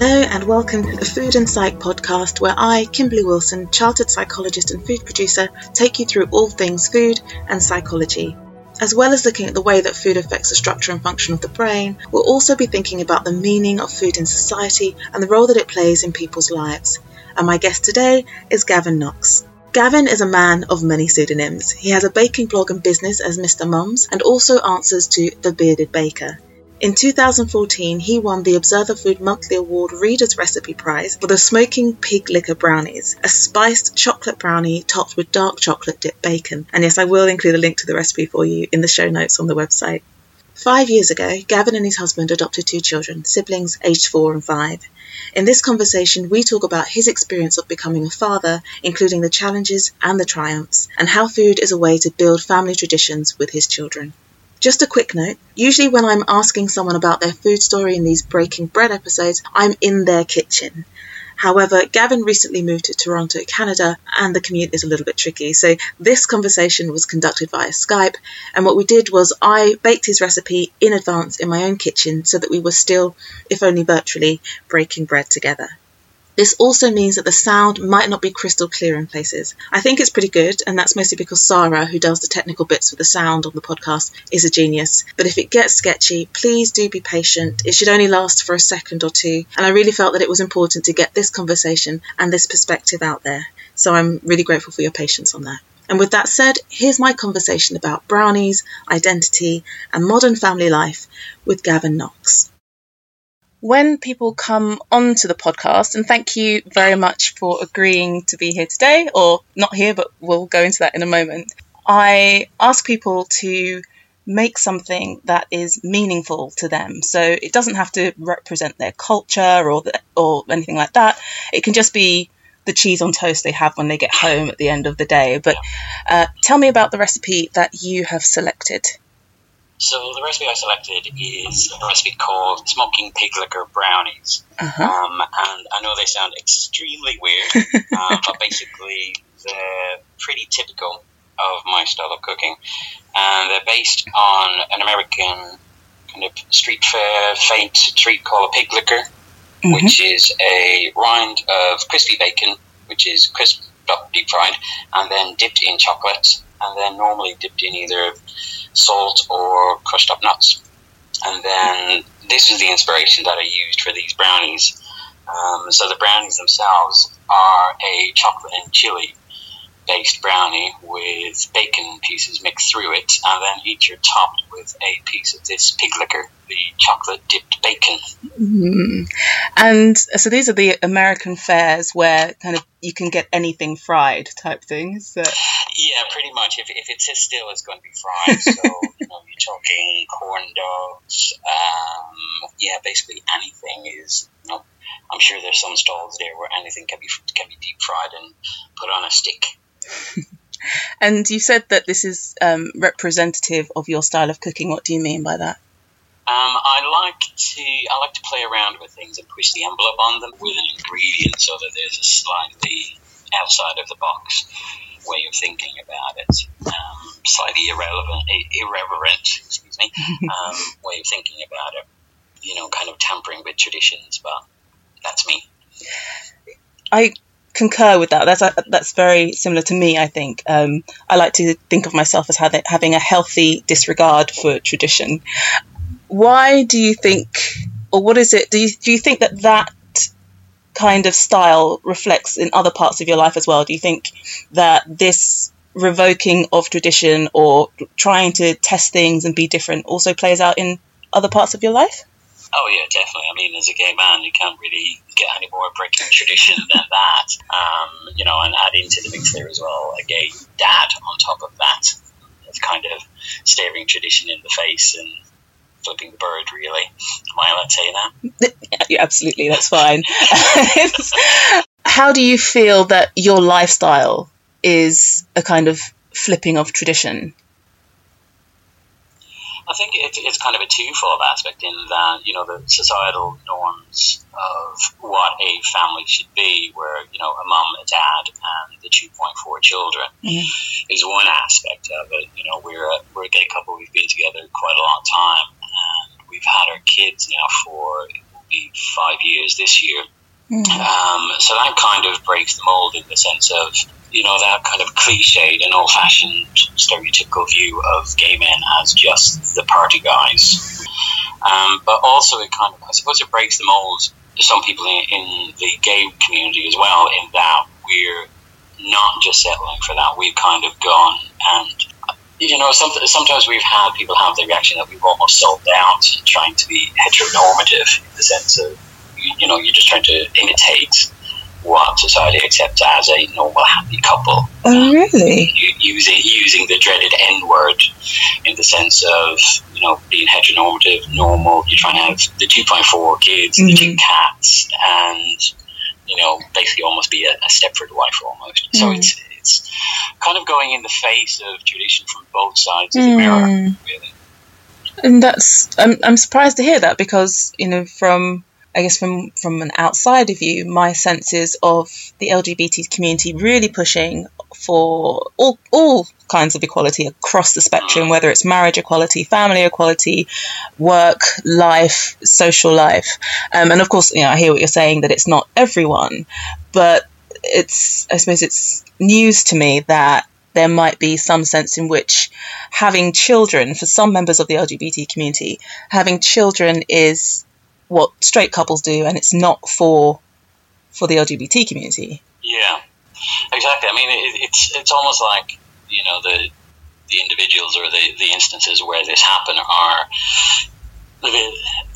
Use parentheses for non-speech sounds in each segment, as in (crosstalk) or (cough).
Hello and welcome to the Food and Psych podcast, where I, Kimberley Wilson, chartered psychologist and food producer, take you through all things food and psychology. As well as looking at the way that food affects the structure and function of the brain, we'll also be thinking about the meaning of food in society and the role that it plays in people's lives. And my guest today is Gavin Knox. Gavin is a man of many pseudonyms. He has a baking blog and business as Mr. Mums and also answers to The Bearded Baker. In 2014, he won the Observer Food Monthly Award Reader's Recipe Prize for the Smoking Pig Licker Brownies, a spiced chocolate brownie topped with dark chocolate dipped bacon. And yes, I will include a link to the recipe for you in the show notes on the website. Five years ago, Gavin and his husband adopted two children, siblings aged four and five. In this conversation, we talk about his experience of becoming a father, including the challenges and the triumphs, and how food is a way to build family traditions with his children. Just a quick note usually, when I'm asking someone about their food story in these Breaking Bread episodes, I'm in their kitchen. However, Gavin recently moved to Toronto, Canada, and the commute is a little bit tricky. So, this conversation was conducted via Skype. And what we did was I baked his recipe in advance in my own kitchen so that we were still, if only virtually, breaking bread together. This also means that the sound might not be crystal clear in places. I think it's pretty good, and that's mostly because Sarah, who does the technical bits for the sound on the podcast, is a genius. But if it gets sketchy, please do be patient. It should only last for a second or two, and I really felt that it was important to get this conversation and this perspective out there. So I'm really grateful for your patience on that. And with that said, here's my conversation about brownies, identity, and modern family life with Gavin Knox when people come onto the podcast, and thank you very much for agreeing to be here today, or not here, but we'll go into that in a moment. I ask people to make something that is meaningful to them. So it doesn't have to represent their culture or the, or anything like that. It can just be the cheese on toast they have when they get home at the end of the day. But uh, tell me about the recipe that you have selected. So the recipe I selected is a recipe called smoking pig licker brownies. Uh-huh. Um, and I know they sound extremely weird, (laughs) uh, but basically they're pretty typical of my style of cooking. And they're based on an American kind of street fair fate treat called a pig licker, mm-hmm. which is a rind of crispy bacon, which is crisp, deep fried, and then dipped in chocolate, and then normally dipped in either salt or crushed up nuts. And then this is the inspiration that I used for these brownies. Um, so the brownies themselves are a chocolate and chili based brownie with bacon pieces mixed through it, and then each are topped with a piece of this pig licker, the chocolate dipped bacon. Mm. And so these are the American fairs where kind of you can get anything fried type things. That... Yeah, pretty much. If, if it sits still, it's going to be fried. So (laughs) you know, you're talking corn dogs. Um, yeah, basically anything is. You know, I'm sure there's some stalls there where anything can be can be deep fried and put on a stick. And you said that this is um, representative of your style of cooking. What do you mean by that? Um, I like to I like to play around with things and push the envelope on them with an ingredient so that there's a slightly outside of the box. way of thinking about it. Um, slightly irrelevant, irreverent, excuse me, (laughs) um, way of thinking about it. You know, kind of tampering with traditions, but that's me. I concur with that. That's that's very similar to me. I think um, I like to think of myself as having, having a healthy disregard for tradition. Why do you think, or what is it? Do you do you think that that kind of style reflects in other parts of your life as well? Do you think that this revoking of tradition or trying to test things and be different also plays out in other parts of your life? Oh yeah, definitely. I mean, as a gay man, you can't really get any more breaking (laughs) tradition than that. Um, you know, and add into the mix there as well a gay dad on top of that. It's kind of staring tradition in the face and flipping the bird. Really, am I allowed to say that? (laughs) Yeah, absolutely, that's fine. (laughs) How do you feel that your lifestyle is a kind of flipping of tradition? I think it, it's kind of a twofold aspect in that, you know, the societal norms of what a family should be, where, you know, a mum, a dad, and the 2.4 children mm-hmm. is one aspect of it. You know, we're a, we're a gay couple, we've been together quite a long time, and we've had our kids now for, it will be five years this year. Mm-hmm. Um, so that kind of breaks the mold in the sense of you know, that kind of cliched and old fashioned stereotypical view of gay men as just the party guys. Um, but also, it kind of, I suppose, it breaks the mold to some people in, in the gay community as well, in that we're not just settling for that. We've kind of gone and you know, some, sometimes we've had people have the reaction that we've almost sold out trying to be heteronormative in the sense of, you know, you're just trying to imitate what society accepts as a normal happy couple. Oh, really? Using using the dreaded N word in the sense of you know being heteronormative, normal. You're trying to have the 2.4 kids, mm-hmm. the two cats, and you know basically almost be a, a Stepford wife almost. Mm. So it's it's kind of going in the face of tradition from both sides of the mm. mirror, really. And that's I'm I'm surprised to hear that because you know from I guess from from an outsider view, my senses of the LGBT community really pushing for all all kinds of equality across the spectrum, whether it's marriage equality, family equality, work, life, social life, um, and of course, you know, I hear what you're saying that it's not everyone, but it's I suppose it's news to me that there might be some sense in which having children for some members of the LGBT community, having children is what straight couples do, and it's not for for the LGBT community. Yeah, exactly. I mean, it, it's it's almost like you know the the individuals or the, the instances where this happen are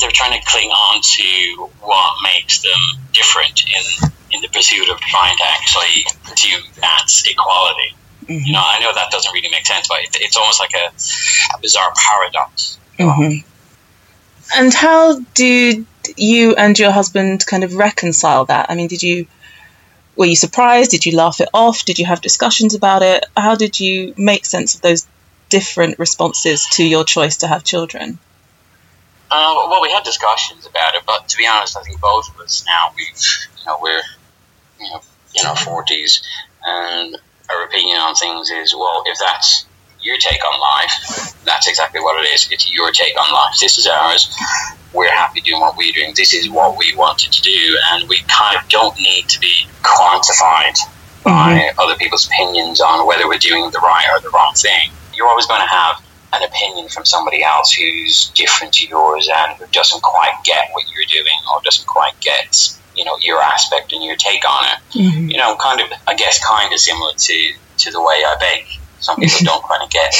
they're trying to cling on to what makes them different in in the pursuit of trying to actually pursue that equality. Mm-hmm. You know, I know that doesn't really make sense, but it, it's almost like a, a bizarre paradox. Mm-hmm. And how did you and your husband kind of reconcile that? I mean, did you were you surprised? Did you laugh it off? Did you have discussions about it? How did you make sense of those different responses to your choice to have children? Uh, well, we had discussions about it, but to be honest, I think both of us now we've you know we're you know in our forties, and our opinion on things is well, if that's your take on life. That's exactly what it is. It's your take on life. This is ours. We're happy doing what we're doing. This is what we wanted to do, and we kind of don't need to be quantified mm-hmm. by other people's opinions on whether we're doing the right or the wrong thing. You're always going to have an opinion from somebody else who's different to yours and who doesn't quite get what you're doing or doesn't quite get you know your aspect and your take on it. Mm-hmm. You know, kind of I guess kind of similar to to the way I bake. Some people don't (laughs) quite get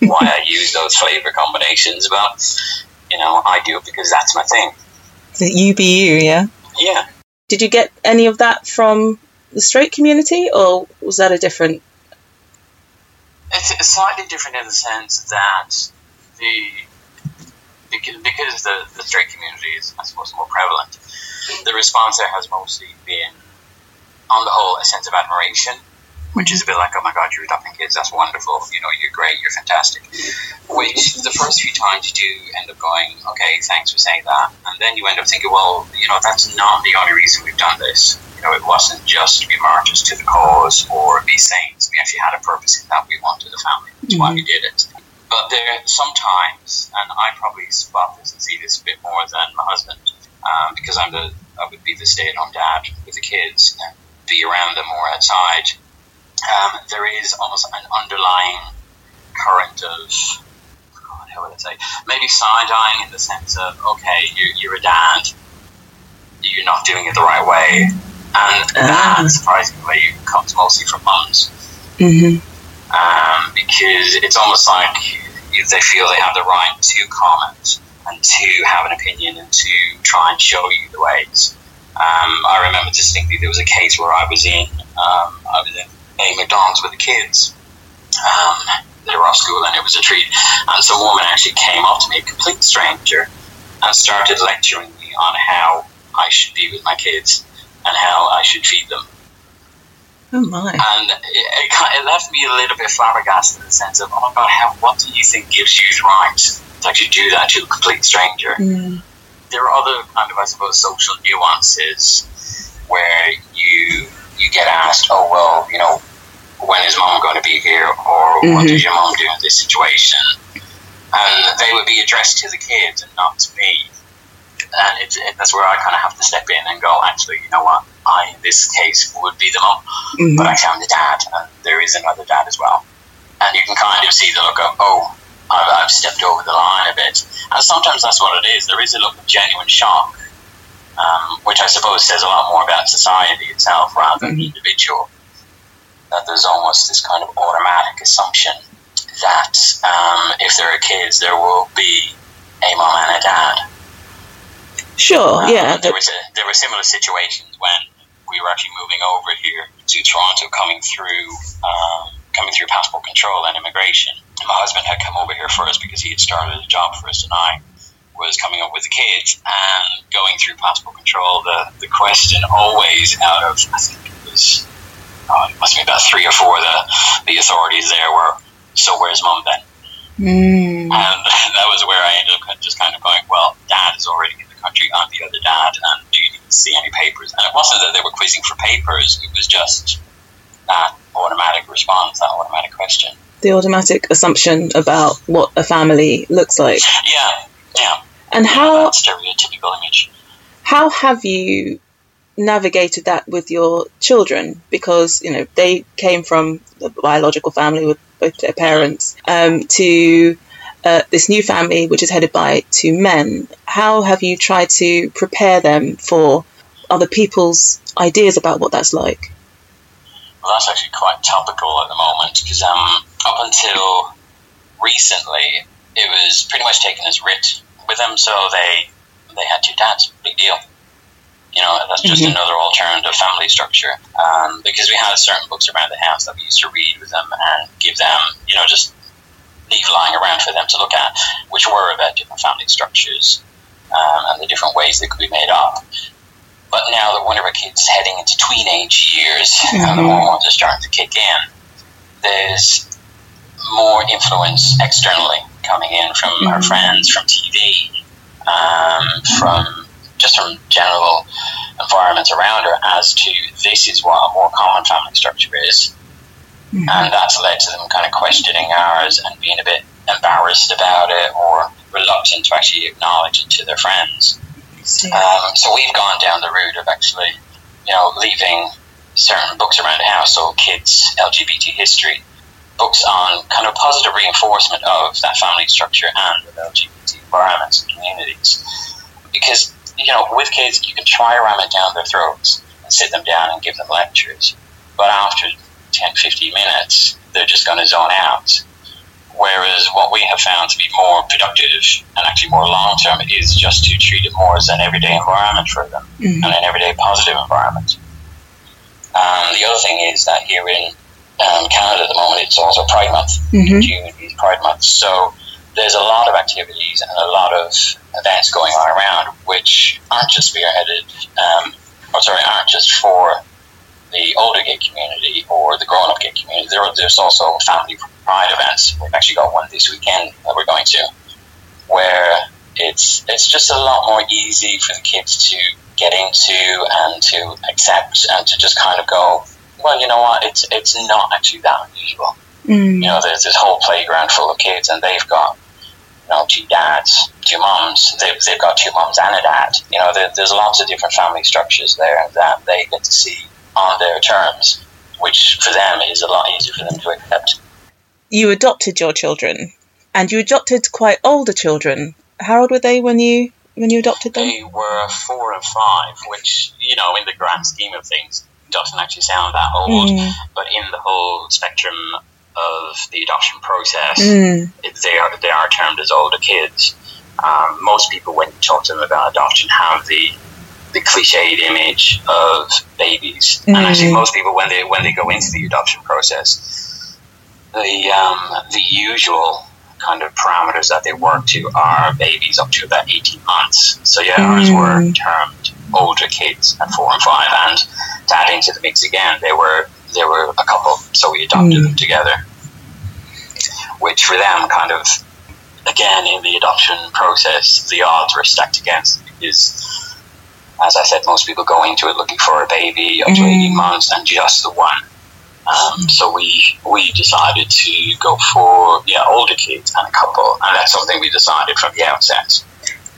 why I use those flavor combinations, but you know, I do it because that's my thing. The UBU, yeah. Yeah. Did you get any of that from the straight community, or was that a different? It's, it's slightly different in the sense that the because, because the, the straight community is, I suppose, more prevalent. The response there has mostly been, on the whole, a sense of admiration which is a bit like, oh my god, you're adopting kids, that's wonderful, you know, you're great, you're fantastic. Which the first few times you do end up going, okay, thanks for saying that, and then you end up thinking, well, you know, that's not the only reason we've done this. You know, it wasn't just to be martyrs to the cause or be saints. We actually had a purpose in that. We wanted a family. That's mm-hmm. why we did it. But there sometimes, and I probably spot this and see this a bit more than my husband, um, because I'm the I would be the stay-at-home dad with the kids, and be around them more outside. Um, there is almost an underlying current of God, how would I say? Maybe side-eyeing in the sense of okay, you're, you're a dad, you're not doing it the right way, and that ah. surprisingly comes mostly from mums. Mm-hmm um, because it's almost like they feel they have the right to comment and to have an opinion and to try and show you the ways. Um, I remember distinctly there was a case where I was in um, I was in a McDonald's with the kids. Um, they were off school and it was a treat, and some woman actually came up to me, a complete stranger, and started lecturing me on how I should be with my kids and how I should feed them. Oh my! And it, it, it, left me a little bit flabbergasted in the sense of, oh my god, how, what do you think gives you the right to actually do that to a complete stranger? Mm. There are other kind of, I suppose, social nuances where you you get asked, oh well, you know, when is mom going to be here, or mm-hmm. what does your mom do in this situation? And they would be addressed to the kids and not to me. And it, that's where I kind of have to step in and go, actually, you know what? I, in this case, would be the mom, mm-hmm. but actually I'm the dad, and there is another dad as well. And you can kind of see the look of, oh, I've, I've stepped over the line a bit. And sometimes that's what it is. There is a look of genuine shock, um, which I suppose says a lot more about society itself rather than mm-hmm. the individual. That there's almost this kind of automatic assumption that um, if there are kids, there will be a mom and a dad. Sure, um, yeah. There was a, there were similar situations when we were actually moving over here to Toronto, coming through um, coming through passport control and immigration. My husband had come over here first because he had started a job for us, and I was coming up with the kids and going through passport control. The the question always out of I think it was oh, it must be about three or four of the the authorities there were. So where's mum then? Mm. And (laughs) that was where I ended up just kind of going, well, dad is already in the country, I'm the other dad, and do you need to see any papers? And it wasn't that they were quizzing for papers, it was just that automatic response, that automatic question. The automatic assumption about what a family looks like. Yeah, yeah. And yeah, how stereotypical image. How have you navigated that with your children? Because you know they came from a biological family with both their parents um, to uh, this new family, which is headed by two men. How have you tried to prepare them for other people's ideas about what that's like? Well, that's actually quite topical at the moment because um, up until recently, it was pretty much taken as writ with them. So they they had two dads. Big deal. You know, that's just mm-hmm. another alternative family structure. Um, because we had certain books around the house that we used to read with them and give them, you know, just leave lying around for them to look at, which were about different family structures um, and the different ways they could be made up. But now that one of our kids is heading into tweenage years mm-hmm. (laughs) and the hormones are starting to kick in, there's more influence externally coming in from mm-hmm. our friends, from TV, um, from just from general environments around her as to this is what a more common family structure is. Mm-hmm. And that's led to them kind of questioning ours and being a bit embarrassed about it or reluctant to actually acknowledge it to their friends. Um, so we've gone down the route of actually, you know, leaving certain books around the house, so kids, LGBT history, books on kind of positive reinforcement of that family structure and of LGBT environments and communities. Because, you know, with kids, you can try to ram it down their throats and sit them down and give them lectures. But after 10, 15 minutes, they're just going to zone out. Whereas what we have found to be more productive and actually more long term is just to treat it more as an everyday environment for them mm-hmm. and an everyday positive environment. Um, the other thing is that here in um, Canada at the moment, it's also Pride Month. Mm-hmm. June is Pride Month. So there's a lot of activities and a lot of events going on around which aren't just spearheaded, um, or sorry, aren't just for the older gay community or the grown up gay community. There, there's also family pride events. We've actually got one this weekend that we're going to, where it's it's just a lot more easy for the kids to get into and to accept and to just kind of go, well, you know what, it's it's not actually that unusual. Mm. You know, there's this whole playground full of kids, and they've got you know two dads, two moms. They've, they've got two moms and a dad. You know, there, there's lots of different family structures there that they get to see on their terms, which for them is a lot easier for them to accept. You adopted your children, and you adopted quite older children. How old were they when you when you adopted them? They were four and five, which you know, in the grand scheme of things, doesn't actually sound that old. Mm. But in the whole spectrum of the adoption process, mm. they are they are termed as older kids. Um, most people, when you talk to them about adoption, have the the cliched image of babies, mm. and actually, most people when they when they go into the adoption process, the um, the usual kind of parameters that they work to are babies up to about 18 months. So yeah, mm. ours were termed older kids at four and five, and to add into the mix again, they were they were a couple, so we adopted mm. them together. Which for them, kind of, again in the adoption process, the odds were stacked against because, as I said, most people go into it looking for a baby up to mm. 18 months and just the one. Um, so we we decided to go for yeah older kids and a couple, and that's something we decided from the outset.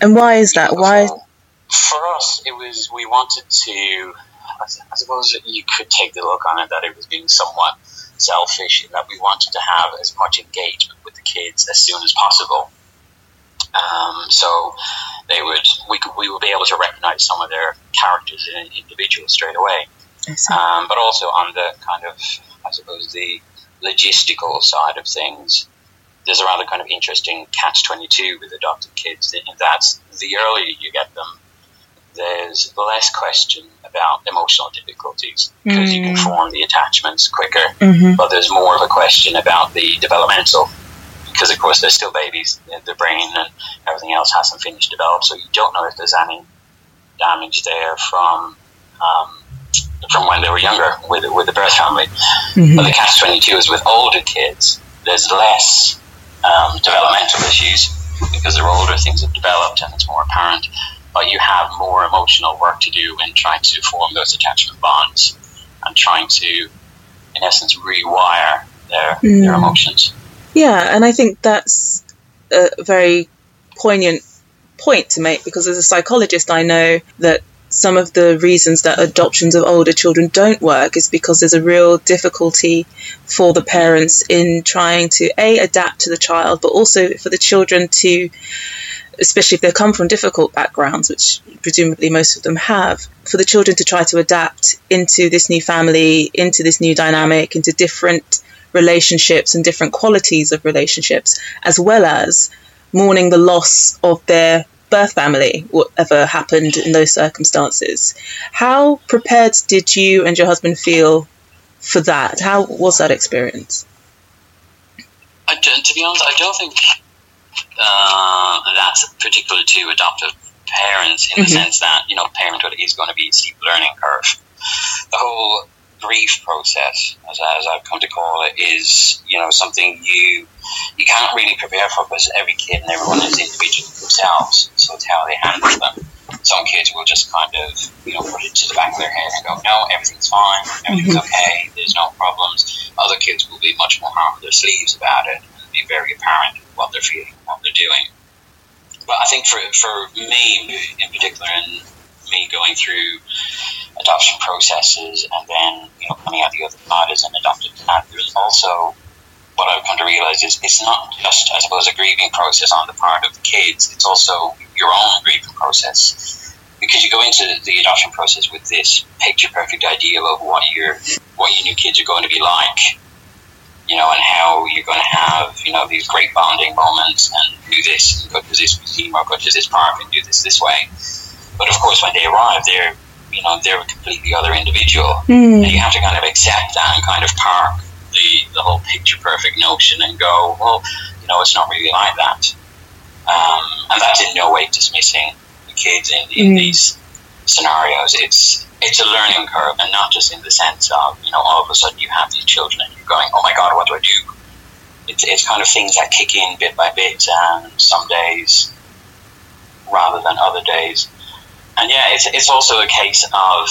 And why is that? Why? For us, it was we wanted to. I suppose you could take the look on it that it was being somewhat selfish in that we wanted to have as much engagement with the kids as soon as possible. Um, so they would we could, we would be able to recognize some of their characters in individuals straight away. Um, but also on the kind of, I suppose, the logistical side of things, there's a rather kind of interesting catch 22 with adopted kids That's the earlier you get them, there's the less question about emotional difficulties because mm. you can mm. form the attachments quicker, mm-hmm. but there's more of a question about the developmental because, of course, they're still babies, the brain and everything else hasn't finished developed, so you don't know if there's any damage there from. Um, from when they were younger with with the birth family. Mm-hmm. But the catch twenty two is with older kids. There's less um, developmental issues because they're older. Things have developed and it's more apparent. But you have more emotional work to do in trying to form those attachment bonds and trying to, in essence, rewire their mm. their emotions. Yeah, and I think that's a very poignant point to make because as a psychologist, I know that some of the reasons that adoptions of older children don't work is because there's a real difficulty for the parents in trying to a adapt to the child but also for the children to especially if they come from difficult backgrounds which presumably most of them have for the children to try to adapt into this new family into this new dynamic into different relationships and different qualities of relationships as well as mourning the loss of their birth family, whatever happened in those circumstances. How prepared did you and your husband feel for that? How was that experience? To be honest, I don't think uh, that's particular to adoptive parents in mm-hmm. the sense that you know parenthood is going to be a steep learning curve. The whole grief process, as, as I've come to call it, is you know something you you can't really prepare for because every kid and everyone is individual themselves. So it's how they handle them. Some kids will just kind of you know put it to the back of their head and go, no, everything's fine, everything's mm-hmm. okay, there's no problems. Other kids will be much more hard on their sleeves about it be very apparent what they're feeling, what they're doing. But I think for for me in particular, and me going through adoption processes and then you know coming out the other side as an adopted dad, there's also what I've come to realize is it's not just I suppose a grieving process on the part of the kids; it's also your own grieving process. Because you go into the adoption process with this picture perfect ideal of what your what your new kids are going to be like you know, and how you're going to have, you know, these great bonding moments and do this, and go to this museum or go to this park and do this this way. But of course, when they arrive, they're you know they're a completely other individual, mm. and you have to kind of accept that and kind of park the the whole picture perfect notion and go, well, you know, it's not really like that. Um, and that's in no way dismissing the kids in, in mm. these scenarios. It's it's a learning curve, and not just in the sense of you know all of a sudden you have these children and you're going, oh my god, what do I do? It's, it's kind of things that kick in bit by bit, and some days rather than other days and yeah, it's, it's also a case of,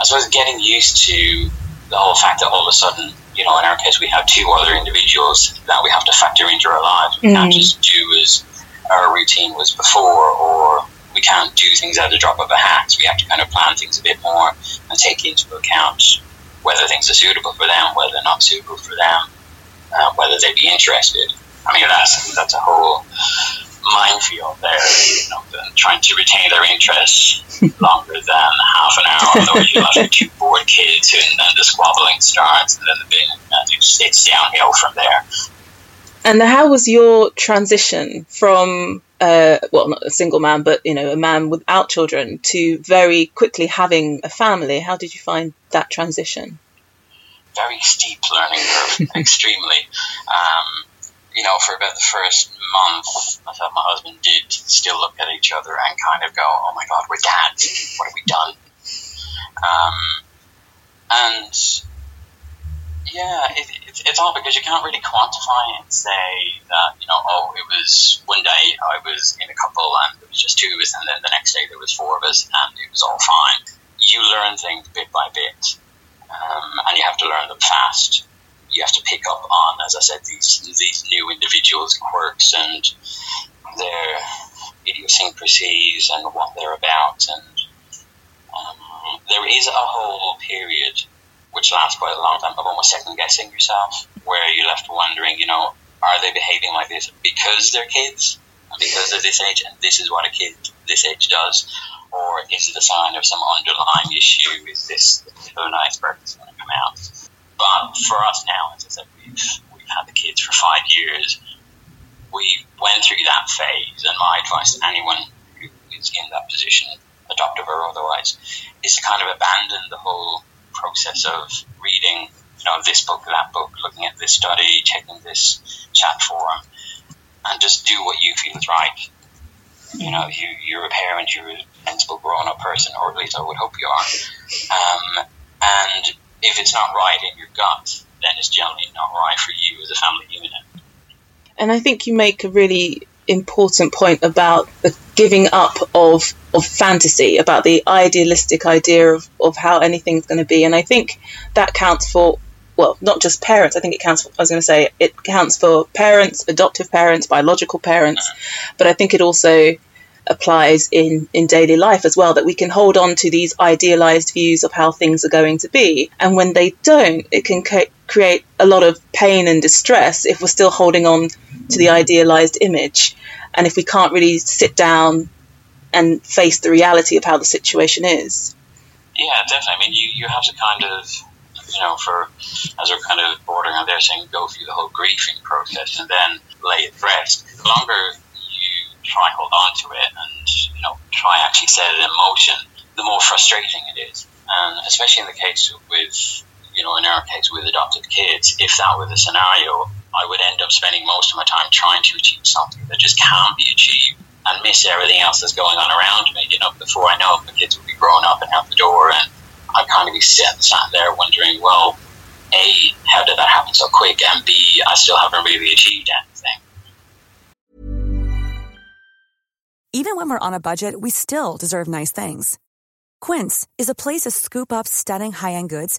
I suppose, getting used to the whole fact that all of a sudden, you know, in our case, we have two other individuals that we have to factor into our lives. We mm. can't just do as our routine was before, or we can't do things at the drop of a hat. We have to kind of plan things a bit more and take into account whether things are suitable for them, whether they're not suitable for them, uh, whether they'd be interested. I mean, that's that's a whole minefield there, you know, trying to retain their interest (laughs) longer than half an hour. Otherwise, you'll have two bored kids, and then the squabbling starts, and then the bin, and it's, it's downhill from there. And how was your transition from, uh, well, not a single man, but you know, a man without children to very quickly having a family? How did you find that transition? Very steep learning curve, (laughs) extremely. Um, you know, for about the first month, I thought my husband did still look at each other and kind of go, "Oh my God, we're dads. What have we done?" Um, and yeah, it, it, it's all because you can't really quantify and say that you know, oh, it was one day I was in a couple and it was just two of us, and then the next day there was four of us and it was all fine. You learn things bit by bit, um, and you have to learn them fast you have to pick up on, as I said, these these new individuals' quirks and their idiosyncrasies and what they're about. And um, there is a whole period which lasts quite a long time of almost second guessing yourself, where you're left wondering, you know, are they behaving like this because they're kids because they're this age and this is what a kid this age does? Or is it a sign of some underlying issue? Is this the an iceberg that's going to come out? But for us now, as I said, we've, we've had the kids for five years. We went through that phase, and my advice to anyone who is in that position, adoptive or otherwise, is to kind of abandon the whole process of reading, you know, this book, that book, looking at this study, taking this chat forum, and just do what you feel is right. You know, you, you're a parent, you're a sensible grown-up person, or at least I would hope you are. Um, and if it's not right in your gut, then it's generally not right for you as a family unit. And I think you make a really important point about the giving up of of fantasy, about the idealistic idea of, of how anything's going to be. And I think that counts for well, not just parents. I think it counts for, I was going to say, it counts for parents, adoptive parents, biological parents, but I think it also applies in, in daily life as well, that we can hold on to these idealized views of how things are going to be. And when they don't, it can ca- create a lot of pain and distress if we're still holding on to the idealized image. And if we can't really sit down and face the reality of how the situation is. Yeah, definitely. I mean, you, you have to kind of, you know, for, as we're kind of bordering on there saying, go through the whole grieving process and then lay it rest. The longer you try hold on to it and you know try actually set it in motion, the more frustrating it is. And especially in the case with you know in our case with adopted kids, if that were the scenario, I would end up spending most of my time trying to achieve something that just can't be achieved and miss everything else that's going on around me. You know, before I know it, the kids will be grown up and out the door, and I'd kind of be sitting sat there wondering, well, a, how did that happen so quick? And B, I still haven't really achieved anything. Even when we're on a budget, we still deserve nice things. Quince is a place to scoop up stunning high end goods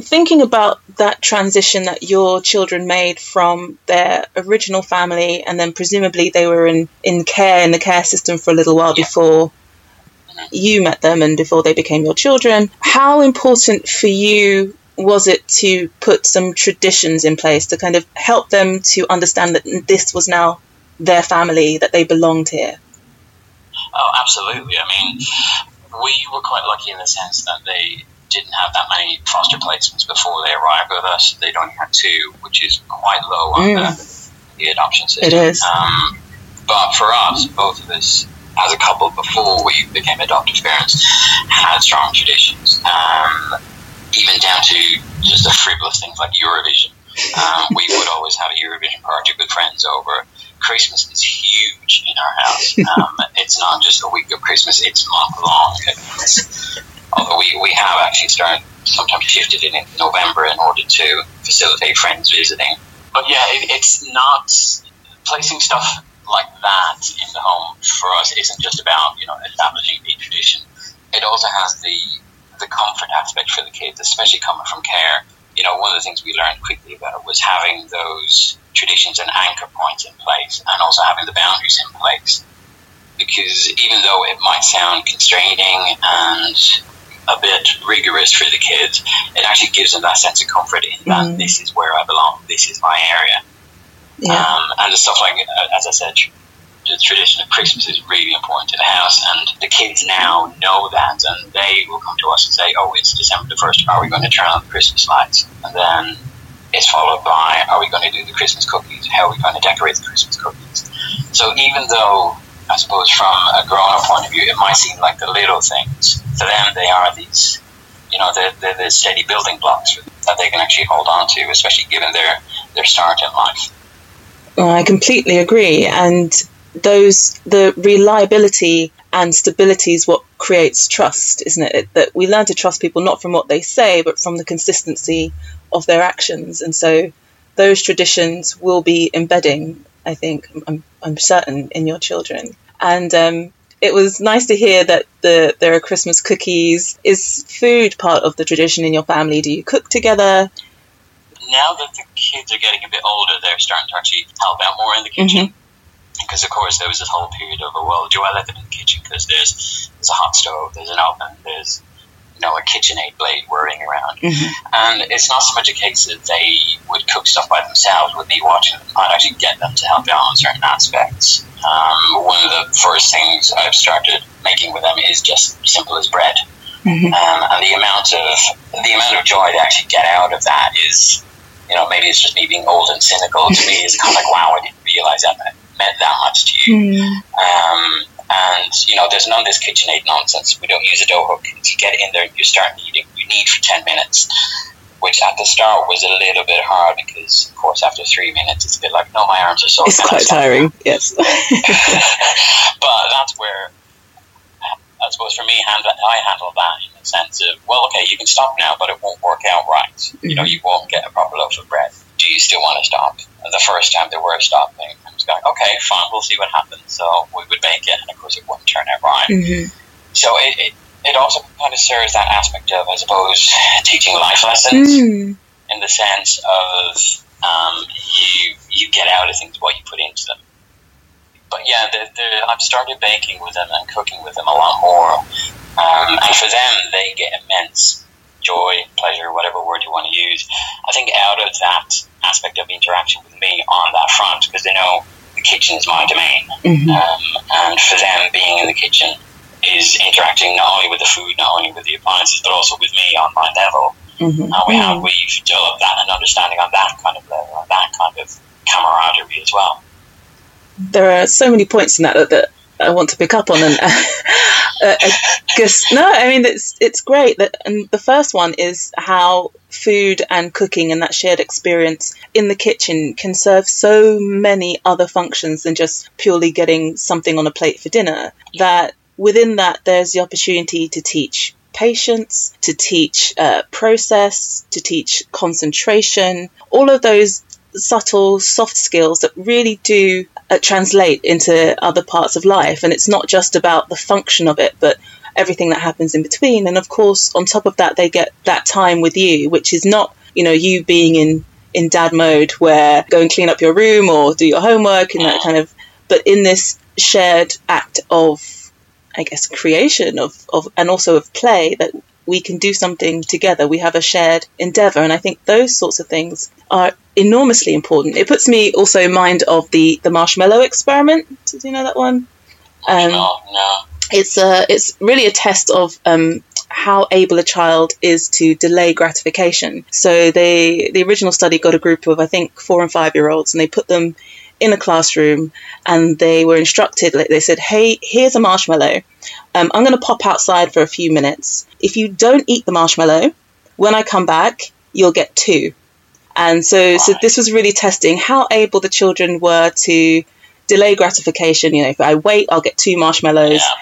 Thinking about that transition that your children made from their original family and then presumably they were in, in care in the care system for a little while before you met them and before they became your children. How important for you was it to put some traditions in place to kind of help them to understand that this was now their family, that they belonged here? Oh, absolutely. I mean, we were quite lucky in the sense that they didn't have that many foster placements before they arrived with us. They'd only had two, which is quite low on mm. the, the, adoption system. It is. Um, but for us, both of us, as a couple before we became adoptive parents, had strong traditions. Um, even down to just the frivolous things like Eurovision. Um, we would always have a Eurovision party with friends over. Christmas is huge in our house. (laughs) Um, it's not just a week of Christmas; it's month long. Although we, we have actually started sometimes shifted it in November in order to facilitate friends visiting. But yeah, it, it's not placing stuff like that in the home for us isn't just about you know establishing a tradition. It also has the the comfort aspect for the kids, especially coming from care. You know, one of the things we learned quickly about it was having those traditions and anchor points in place, and also having the boundaries in place. Because even though it might sound constraining and a bit rigorous for the kids, it actually gives them that sense of comfort in that mm. this is where I belong, this is my area. Yeah. Um, and the stuff like, uh, as I said, the tradition of Christmas is really important to the house, and the kids now know that, and they will come to us and say, "Oh, it's December the first. Are we going to turn on the Christmas lights?" And then it's followed by, "Are we going to do the Christmas cookies? How are we going to decorate the Christmas cookies?" So even though I suppose from a grown-up point of view, it might seem like the little things. For them, they are these, you know, they're, they're the steady building blocks that they can actually hold on to, especially given their their start in life. Well, I completely agree, and those the reliability and stability is what creates trust, isn't it? That we learn to trust people not from what they say, but from the consistency of their actions, and so those traditions will be embedding. I think I'm, I'm certain in your children, and um, it was nice to hear that the there are Christmas cookies. Is food part of the tradition in your family? Do you cook together? Now that the kids are getting a bit older, they're starting to actually help out more in the kitchen. Mm-hmm because of course there was this whole period of a well do I let them in the kitchen because there's there's a hot stove there's an oven there's you know a KitchenAid blade whirring around mm-hmm. and it's not so much a case that they would cook stuff by themselves with me watching them I'd actually get them to help out on certain aspects um, one of the first things I've started making with them is just simple as bread mm-hmm. um, and the amount of the amount of joy they actually get out of that is you know maybe it's just me being old and cynical to me it's kind of like wow I didn't realize that meant that much to you. Mm. Um, and you know, there's none of this KitchenAid nonsense. We don't use a dough hook to get in there. You start kneading. You knead for ten minutes, which at the start was a little bit hard because, of course, after three minutes, it's a bit like, no, my arms are so. It's quite tiring. Yes. (laughs) but that's where I suppose for me, handle, I handle that in the sense of, well, okay, you can stop now, but it won't work out right. Mm-hmm. You know, mm-hmm. you won't get a proper loaf of bread. Do you still want to stop? And the first time they were stopping, I was going, okay, fine, we'll see what happens. So we would make it, and of course, it wouldn't turn out right. Mm-hmm. So it, it, it, also kind of serves that aspect of, I suppose, teaching life lessons mm. in the sense of um, you you get out of things what you put into them. But yeah, the, the, I've started baking with them and cooking with them a lot more, um, and for them, they get immense joy, pleasure, whatever word you want to use. I think out of that aspect of interaction with me on that front, because they know the kitchen is my domain. Mm-hmm. Um, and for them, being in the kitchen is interacting not only with the food, not only with the appliances, but also with me on my level. Mm-hmm. And we have we've developed that and understanding on that kind of level, that kind of camaraderie as well. There are so many points in that that, that I want to pick up on. And (laughs) uh, no, I mean it's it's great that. And the first one is how food and cooking and that shared experience in the kitchen can serve so many other functions than just purely getting something on a plate for dinner. That within that, there's the opportunity to teach patience, to teach uh, process, to teach concentration, all of those subtle, soft skills that really do uh, translate into other parts of life. And it's not just about the function of it, but everything that happens in between. And of course, on top of that, they get that time with you, which is not, you know, you being in, in dad mode where go and clean up your room or do your homework and that kind of, but in this shared act of, I guess, creation of, of, and also of play that we can do something together. We have a shared endeavor. And I think those sorts of things are enormously important. It puts me also in mind of the, the marshmallow experiment. Did you know that one? Um, no, no. It's a, it's really a test of um, how able a child is to delay gratification. So they the original study got a group of I think four and five year olds and they put them in a classroom and they were instructed like they said hey here's a marshmallow um, i'm going to pop outside for a few minutes if you don't eat the marshmallow when i come back you'll get two and so so this was really testing how able the children were to delay gratification you know if i wait i'll get two marshmallows yeah.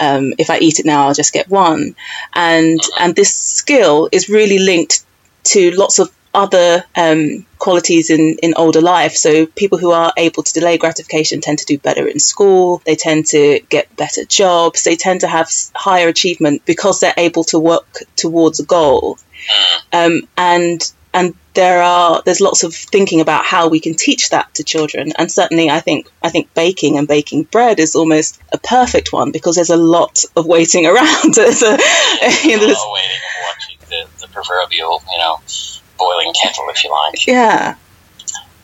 Um, if I eat it now, I'll just get one, and mm-hmm. and this skill is really linked to lots of other um, qualities in, in older life. So people who are able to delay gratification tend to do better in school. They tend to get better jobs. They tend to have higher achievement because they're able to work towards a goal. Um, and and there are there's lots of thinking about how we can teach that to children. And certainly, I think I think baking and baking bread is almost a perfect one because there's a lot of waiting (laughs) around. there's a, you know, waiting watching the, the proverbial, you know boiling kettle, if you like. Yeah.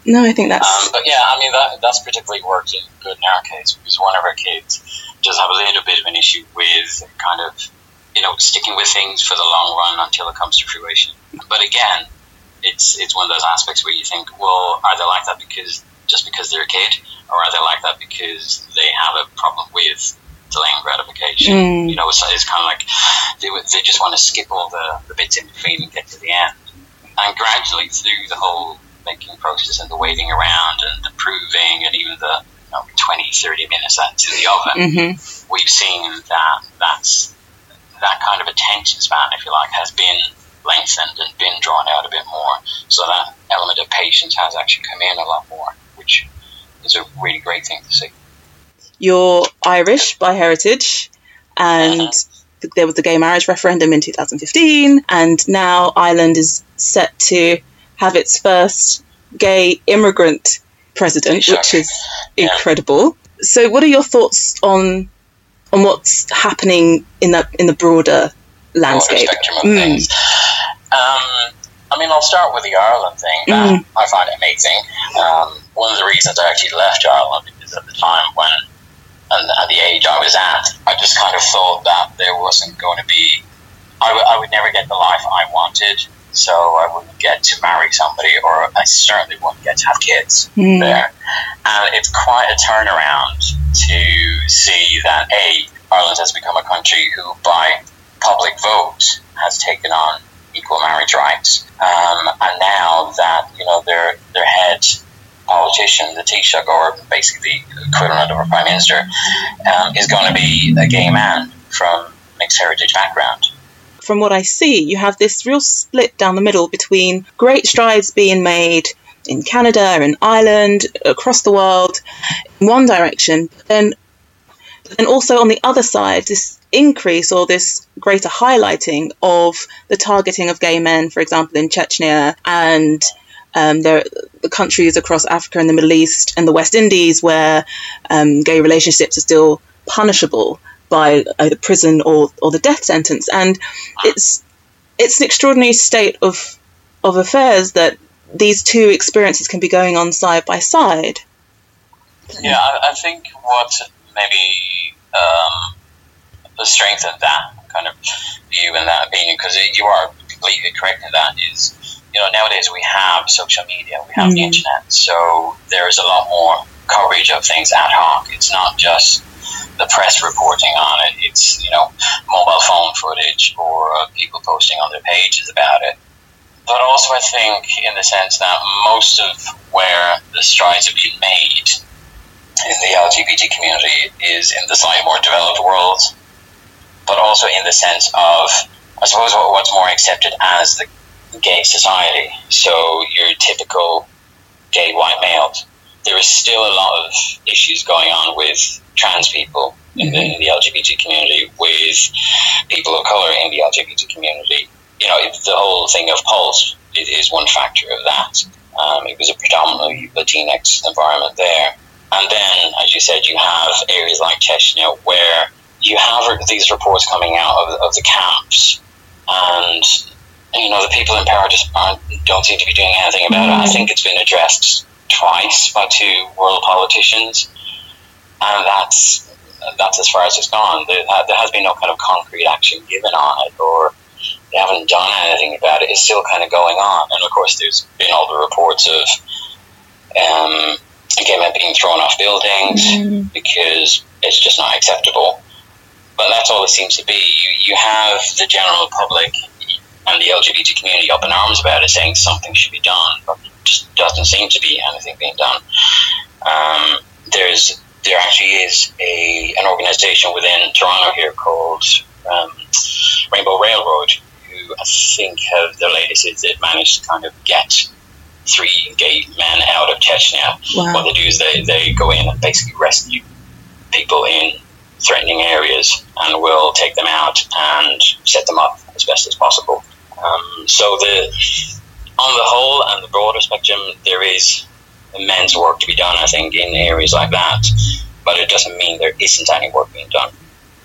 No, I think that's. Um, but yeah, I mean that that's particularly working good in our case because one of our kids does have a little bit of an issue with kind of you know sticking with things for the long run until it comes to fruition. But again, it's it's one of those aspects where you think, well, are they like that because just because they're a kid, or are they like that because they have a problem with delaying gratification? Mm. You know, it's, it's kind of like they, they just want to skip all the, the bits in between and get to the end and gradually through the whole making process and the waiting around and the proving and even the you know, 20, 30 minutes into the oven, mm-hmm. we've seen that that's that kind of attention span, if you like, has been lengthened and been drawn out a bit more. So that element of patience has actually come in a lot more, which is a really great thing to see. You're Irish by heritage, and uh-huh there was the gay marriage referendum in 2015, and now Ireland is set to have its first gay immigrant president, which is incredible. Yeah. So, what are your thoughts on on what's happening in that in the broader landscape? spectrum of mm. things. Um, I mean, I'll start with the Ireland thing. Mm. I find it amazing. Um, one of the reasons I actually left Ireland is at the time when and at the age I was at, I just kind of thought that there wasn't going to be, I, w- I would never get the life I wanted. So I wouldn't get to marry somebody, or I certainly wouldn't get to have kids mm. there. And it's quite a turnaround to see that A, Ireland has become a country who, by public vote, has taken on equal marriage rights. Um, and now that you know their their head politician, the Taoiseach, or basically equivalent of a prime minister, um, is going to be a gay man from mixed heritage background. From what I see, you have this real split down the middle between great strides being made in Canada, in Ireland, across the world, in one direction, but then, and also on the other side, this increase or this greater highlighting of the targeting of gay men, for example, in Chechnya and um, there the countries across Africa and the Middle East and the West Indies where um, gay relationships are still punishable by either prison or, or the death sentence. And it's it's an extraordinary state of of affairs that these two experiences can be going on side by side. Yeah, I, I think what maybe um, the strength of that kind of view and that opinion, because you are completely correct in that, is you know, nowadays we have social media, we have mm-hmm. the internet, so there's a lot more coverage of things ad hoc. It's not just the press reporting on it. It's you know mobile phone footage or uh, people posting on their pages about it. But also, I think in the sense that most of where the strides have been made in the LGBT community is in the slightly more developed world, but also in the sense of I suppose what's more accepted as the gay society. So your typical gay white males. There is still a lot of issues going on with trans people in the, in the LGBT community, with people of color in the LGBT community. You know, the whole thing of Pulse is one factor of that. Um, it was a predominantly Latinx environment there. And then, as you said, you have areas like Chechnya where you have these reports coming out of, of the camps and you know, the people in power just aren't, don't seem to be doing anything about mm. it. I think it's been addressed twice by two world politicians, and that's that's as far as it's gone. There, there has been no kind of concrete action given on it, or they haven't done anything about it. It's still kind of going on, and of course, there's been all the reports of um, gay men being thrown off buildings mm. because it's just not acceptable. But that's all it seems to be. You, you have the general public and the LGBT community up in arms about it, saying something should be done, but just doesn't seem to be anything being done. Um, there's there actually is a an organisation within Toronto here called um, Rainbow Railroad, who I think have the latest is they've managed to kind of get three gay men out of Chechnya. Wow. What they do is they, they go in and basically rescue people in threatening areas and we'll take them out and set them up as best as possible. Um, so the on the whole and the broader spectrum, there is immense work to be done. I think in areas like that, but it doesn't mean there isn't any work being done.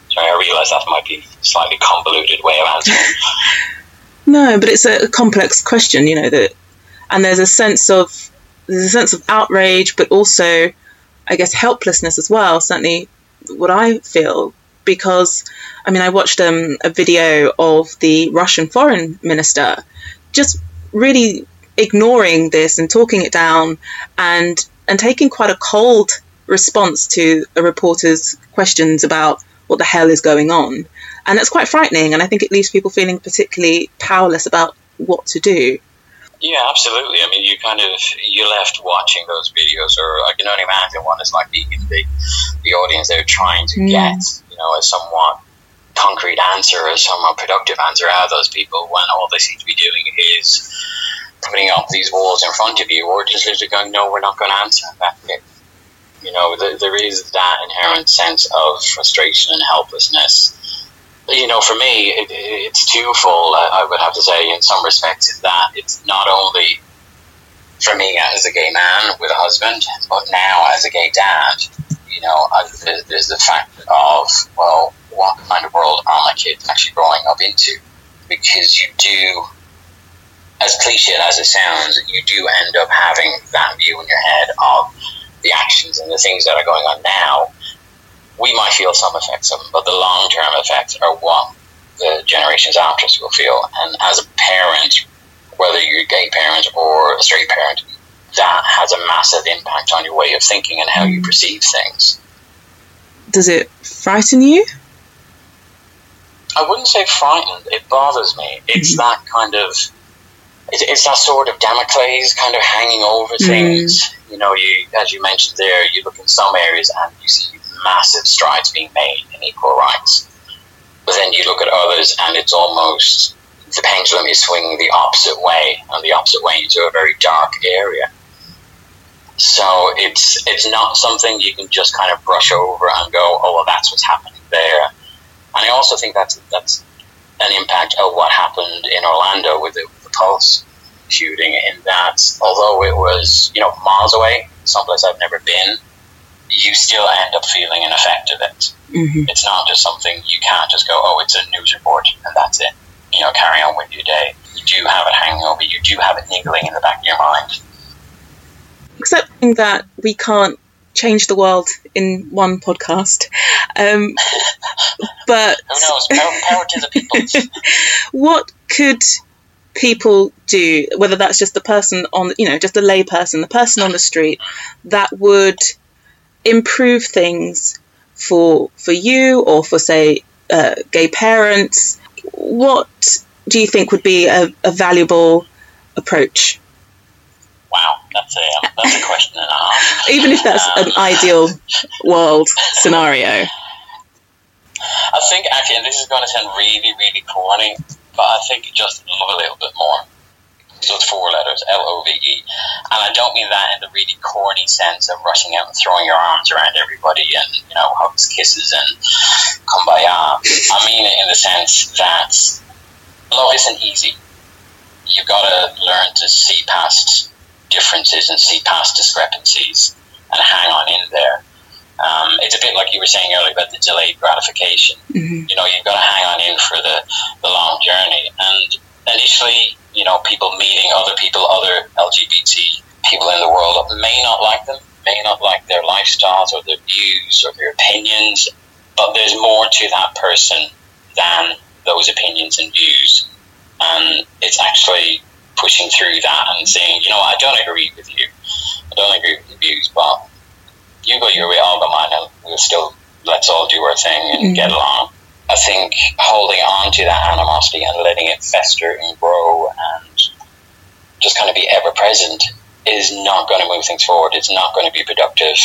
So I realise that might be a slightly convoluted way of answering. (laughs) no, but it's a complex question, you know that, and there's a sense of there's a sense of outrage, but also, I guess, helplessness as well. Certainly, what I feel because I mean, I watched um, a video of the Russian foreign minister just really ignoring this and talking it down and and taking quite a cold response to a reporter's questions about what the hell is going on. And that's quite frightening and I think it leaves people feeling particularly powerless about what to do. Yeah, absolutely. I mean, you kind of you left watching those videos, or I can only imagine one is like the the, the audience they're trying to mm. get, you know, a somewhat concrete answer, a somewhat productive answer out of those people when all they seem to be doing is putting up these walls in front of you, or just literally going, "No, we're not going to answer." That. You know, there is that inherent sense of frustration and helplessness you know, for me, it, it's twofold. I, I, would have to say, in some respects, that it's not only for me as a gay man with a husband, but now as a gay dad. You know, there's the fact of well, what kind of world are my kids actually growing up into? Because you do, as cliche as it sounds, you do end up having that view in your head of the actions and the things that are going on now we might feel some effects of them, but the long term effects are what the generations after us will feel. And as a parent, whether you're a gay parent or a straight parent, that has a massive impact on your way of thinking and how you perceive things. Does it frighten you? I wouldn't say frightened. It bothers me. It's mm-hmm. that kind of. It's, that sort of Damocles kind of hanging over mm. things. Mm. You know, you as you mentioned there, you look in some areas and you see massive strides being made in equal rights. But then you look at others, and it's almost the pendulum is swinging the opposite way, and the opposite way into a very dark area. So it's it's not something you can just kind of brush over and go, oh well, that's what's happening there. And I also think that's that's an impact of what happened in Orlando with the Pulse shooting. In that, although it was you know miles away, someplace I've never been, you still end up feeling an effect of it. Mm-hmm. It's not just something you can't just go, oh, it's a news report and that's it. You know, carry on with your day. You do have it hanging over you, do have it niggling in the back of your mind. Accepting that we can't change the world in one podcast. Um, (laughs) but who knows? Power, power to the people. (laughs) what could people do, whether that's just the person on, you know, just a lay person, the person on the street, that would improve things for for you or for say uh, gay parents? What do you think would be a, a valuable approach? Wow, that's a um, that's a question and a half. (laughs) Even if that's um, an ideal world scenario. I think actually, and this is going to sound really, really corny, but I think just love a little bit more. So it's four letters, L O V E. And I don't mean that in the really corny sense of rushing out and throwing your arms around everybody and, you know, hugs, kisses, and kumbaya. I mean it in the sense that love isn't easy. You've got to learn to see past differences and see past discrepancies and hang on in there. Um, it's a bit like you were saying earlier about the delayed gratification. Mm-hmm. You know, you've got to hang on in for the, the long journey. And initially, you know, people meeting other people, other LGBT people in the world may not like them, may not like their lifestyles or their views or their opinions, but there's more to that person than those opinions and views. And it's actually pushing through that and saying, you know, I don't agree with you. I don't agree with your views, but you go your way, I'll go mine, and we'll still let's all do our thing and mm-hmm. get along. I think holding on to that animosity and letting it fester and grow and just kind of be ever present is not going to move things forward. It's not going to be productive,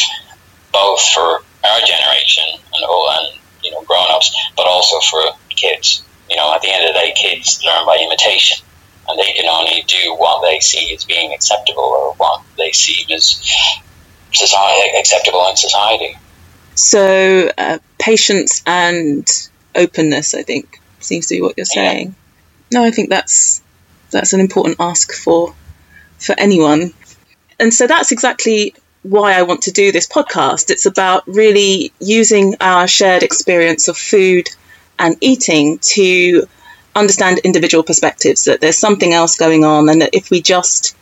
both for our generation and all and you know grown ups, but also for kids. You know, at the end of the day, kids learn by imitation, and they can only do what they see as being acceptable or what they see as society acceptable in society. So, uh, patience and openness, I think, seems to be what you're saying. Yeah. No, I think that's that's an important ask for for anyone. And so that's exactly why I want to do this podcast. It's about really using our shared experience of food and eating to understand individual perspectives, that there's something else going on, and that if we just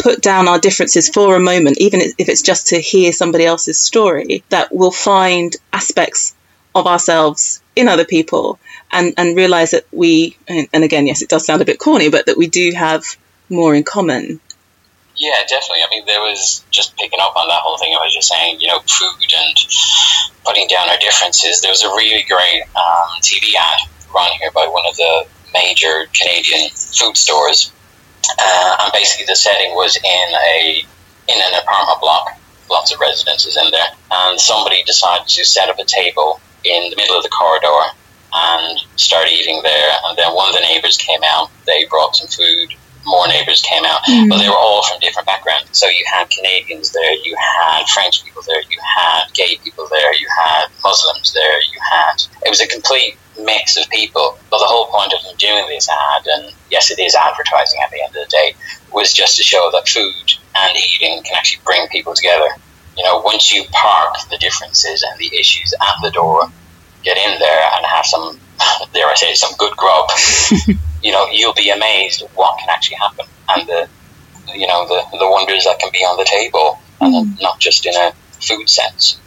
put down our differences for a moment, even if it's just to hear somebody else's story, that we'll find aspects of ourselves in other people and, and realize that we, and again, yes, it does sound a bit corny, but that we do have more in common. Yeah, definitely. I mean, there was just picking up on that whole thing I was just saying, you know, food and putting down our differences. There was a really great um, TV ad run here by one of the major Canadian food stores. Uh, and basically, the setting was in a in an apartment block, lots of residences in there, and somebody decided to set up a table in the middle of the corridor and started eating there. And then one of the neighbors came out. They brought some food. More neighbors came out, mm. but they were all from different backgrounds. So you had Canadians there, you had French people there, you had gay people there, you had Muslims there, you had. It was a complete mix of people. But the whole point of them doing this ad, and yes, it is advertising at the end of the day, was just to show that food and eating can actually bring people together you know, once you park the differences and the issues at the door, get in there and have some, dare I say, some good grub, (laughs) you know, you'll be amazed what can actually happen and the, you know, the, the wonders that can be on the table and mm. not just in a food sense.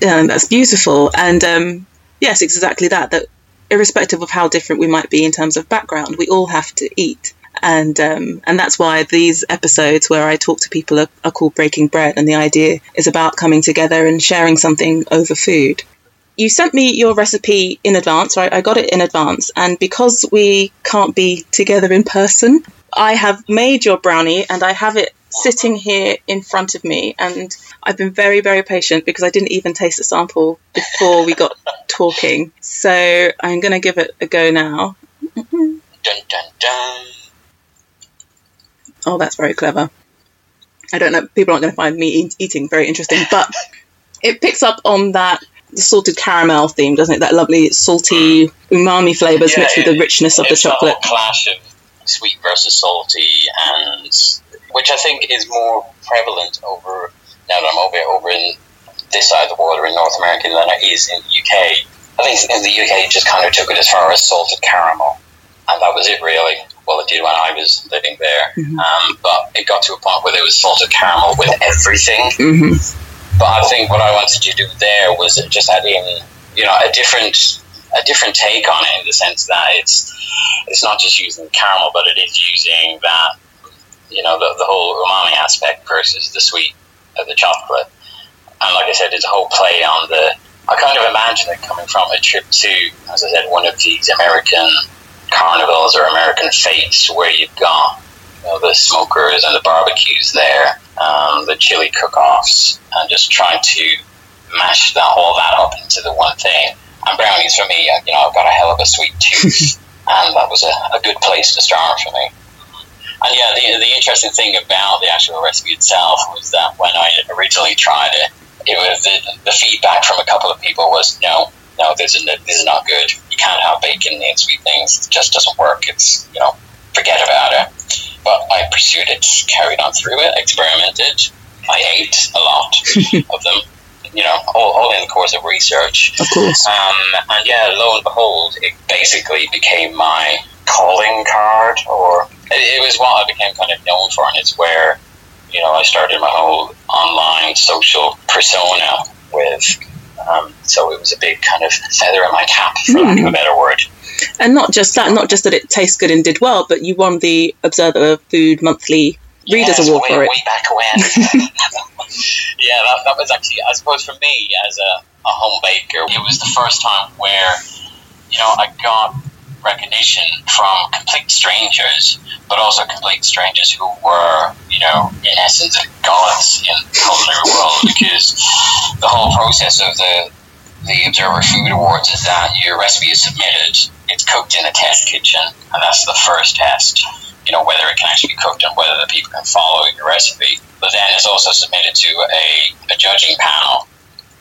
Yeah, that's beautiful. And um, yes, exactly that, that irrespective of how different we might be in terms of background, we all have to eat and um, and that's why these episodes where I talk to people are, are, called Breaking Bread, and the idea is about coming together and sharing something over food. You sent me your recipe in advance, right? I got it in advance, and because we can't be together in person, I have made your brownie and I have it sitting here in front of me, and I've been very very patient because I didn't even taste a sample before we got talking. So I'm going to give it a go now. Dun dun dun. Oh, that's very clever. I don't know. People aren't going to find me eat- eating very interesting, but (laughs) it picks up on that the salted caramel theme, doesn't it? That lovely salty umami flavors yeah, mixed with the richness of the chocolate. clash of sweet versus salty, and which I think is more prevalent over now that I'm over over in this side of the or in North America than it is in the UK. I think in the UK it just kind of took it as far as salted caramel, and that was it really well, it did when I was living there. Mm-hmm. Um, but it got to a point where there was salted caramel with everything. Mm-hmm. But I think what I wanted to do there was just add in, you know, a different a different take on it in the sense that it's it's not just using caramel, but it is using that, you know, the, the whole umami aspect versus the sweet of the chocolate. And like I said, it's a whole play on the I kind of imagine it coming from a trip to, as I said, one of these American carnivals or American fetes where you've got you know, the smokers and the barbecues there, um, the chili cook-offs, and just trying to mash that all that up into the one thing. And brownies for me, you know, I've got a hell of a sweet tooth, (laughs) and that was a, a good place to start for me. And yeah, the, the interesting thing about the actual recipe itself was that when I originally tried it, it was the, the feedback from a couple of people was no, no, this is this is not good. You can't have bacon in sweet things. It just doesn't work. It's you know, forget about it. But I pursued it, carried on through it, experimented. I ate a lot (laughs) of them. You know, all, all in the course of research. Of course. Um, and yeah, lo and behold, it basically became my calling card, or it, it was what I became kind of known for, and it's where you know I started my whole online social persona with. Um, so it was a big kind of feather in my cap, for mm. lack of a better word. And not just that, not just that it tastes good and did well, but you won the Observer Food Monthly Readers yes, Award way, for it. Way back when. (laughs) (laughs) yeah, that, that was actually, I suppose, for me as a, a home baker, it was the first time where, you know, I got recognition from complete strangers, but also complete strangers who were, you know, in essence, gods in the (laughs) culinary world because the whole process of the the Observer Food Awards is that your recipe is submitted, it's cooked in a test kitchen, and that's the first test. You know, whether it can actually be cooked and whether the people can follow your recipe. But then it's also submitted to a, a judging panel.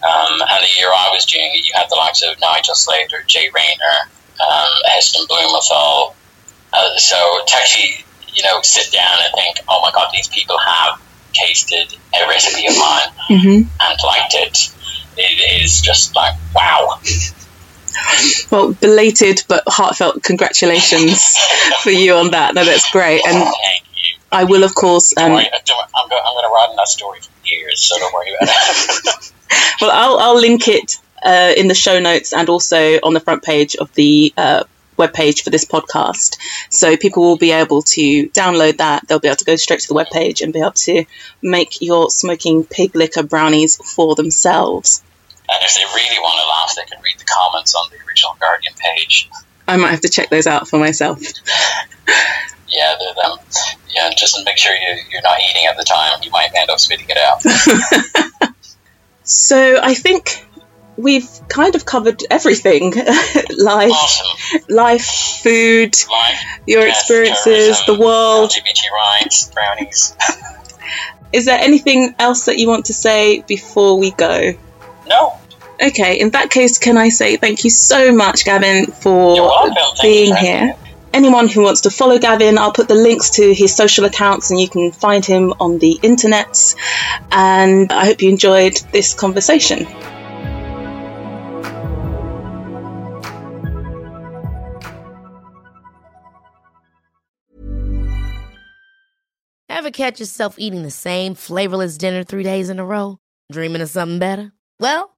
Um, and the year I was doing it, you had the likes of Nigel Slater, Jay Rayner, um, Heston Blumenthal. Uh, so to actually, you know, sit down and think, oh my God, these people have tasted a recipe of mine mm-hmm. and liked it. It is just like, wow. Well, belated but heartfelt congratulations (laughs) for you on that. No, that's great. And I will, of course. Um, I'm, going, I'm going to run that story for years, so don't worry about it. (laughs) well, I'll, I'll link it uh, in the show notes and also on the front page of the uh, webpage for this podcast. So people will be able to download that. They'll be able to go straight to the webpage and be able to make your smoking pig licker brownies for themselves. And if they really want to laugh, they can read the comments on the original Guardian page. I might have to check those out for myself. yeah, um, yeah, just make sure you, you're not eating at the time. You might end up spitting it out. (laughs) so I think we've kind of covered everything (laughs) life awesome. life food life, your experiences the world lgbt rights brownies (laughs) is there anything else that you want to say before we go no okay in that case can i say thank you so much gavin for being here anyone who wants to follow Gavin, I'll put the links to his social accounts and you can find him on the internet. And I hope you enjoyed this conversation. Ever catch yourself eating the same flavorless dinner three days in a row? Dreaming of something better? Well,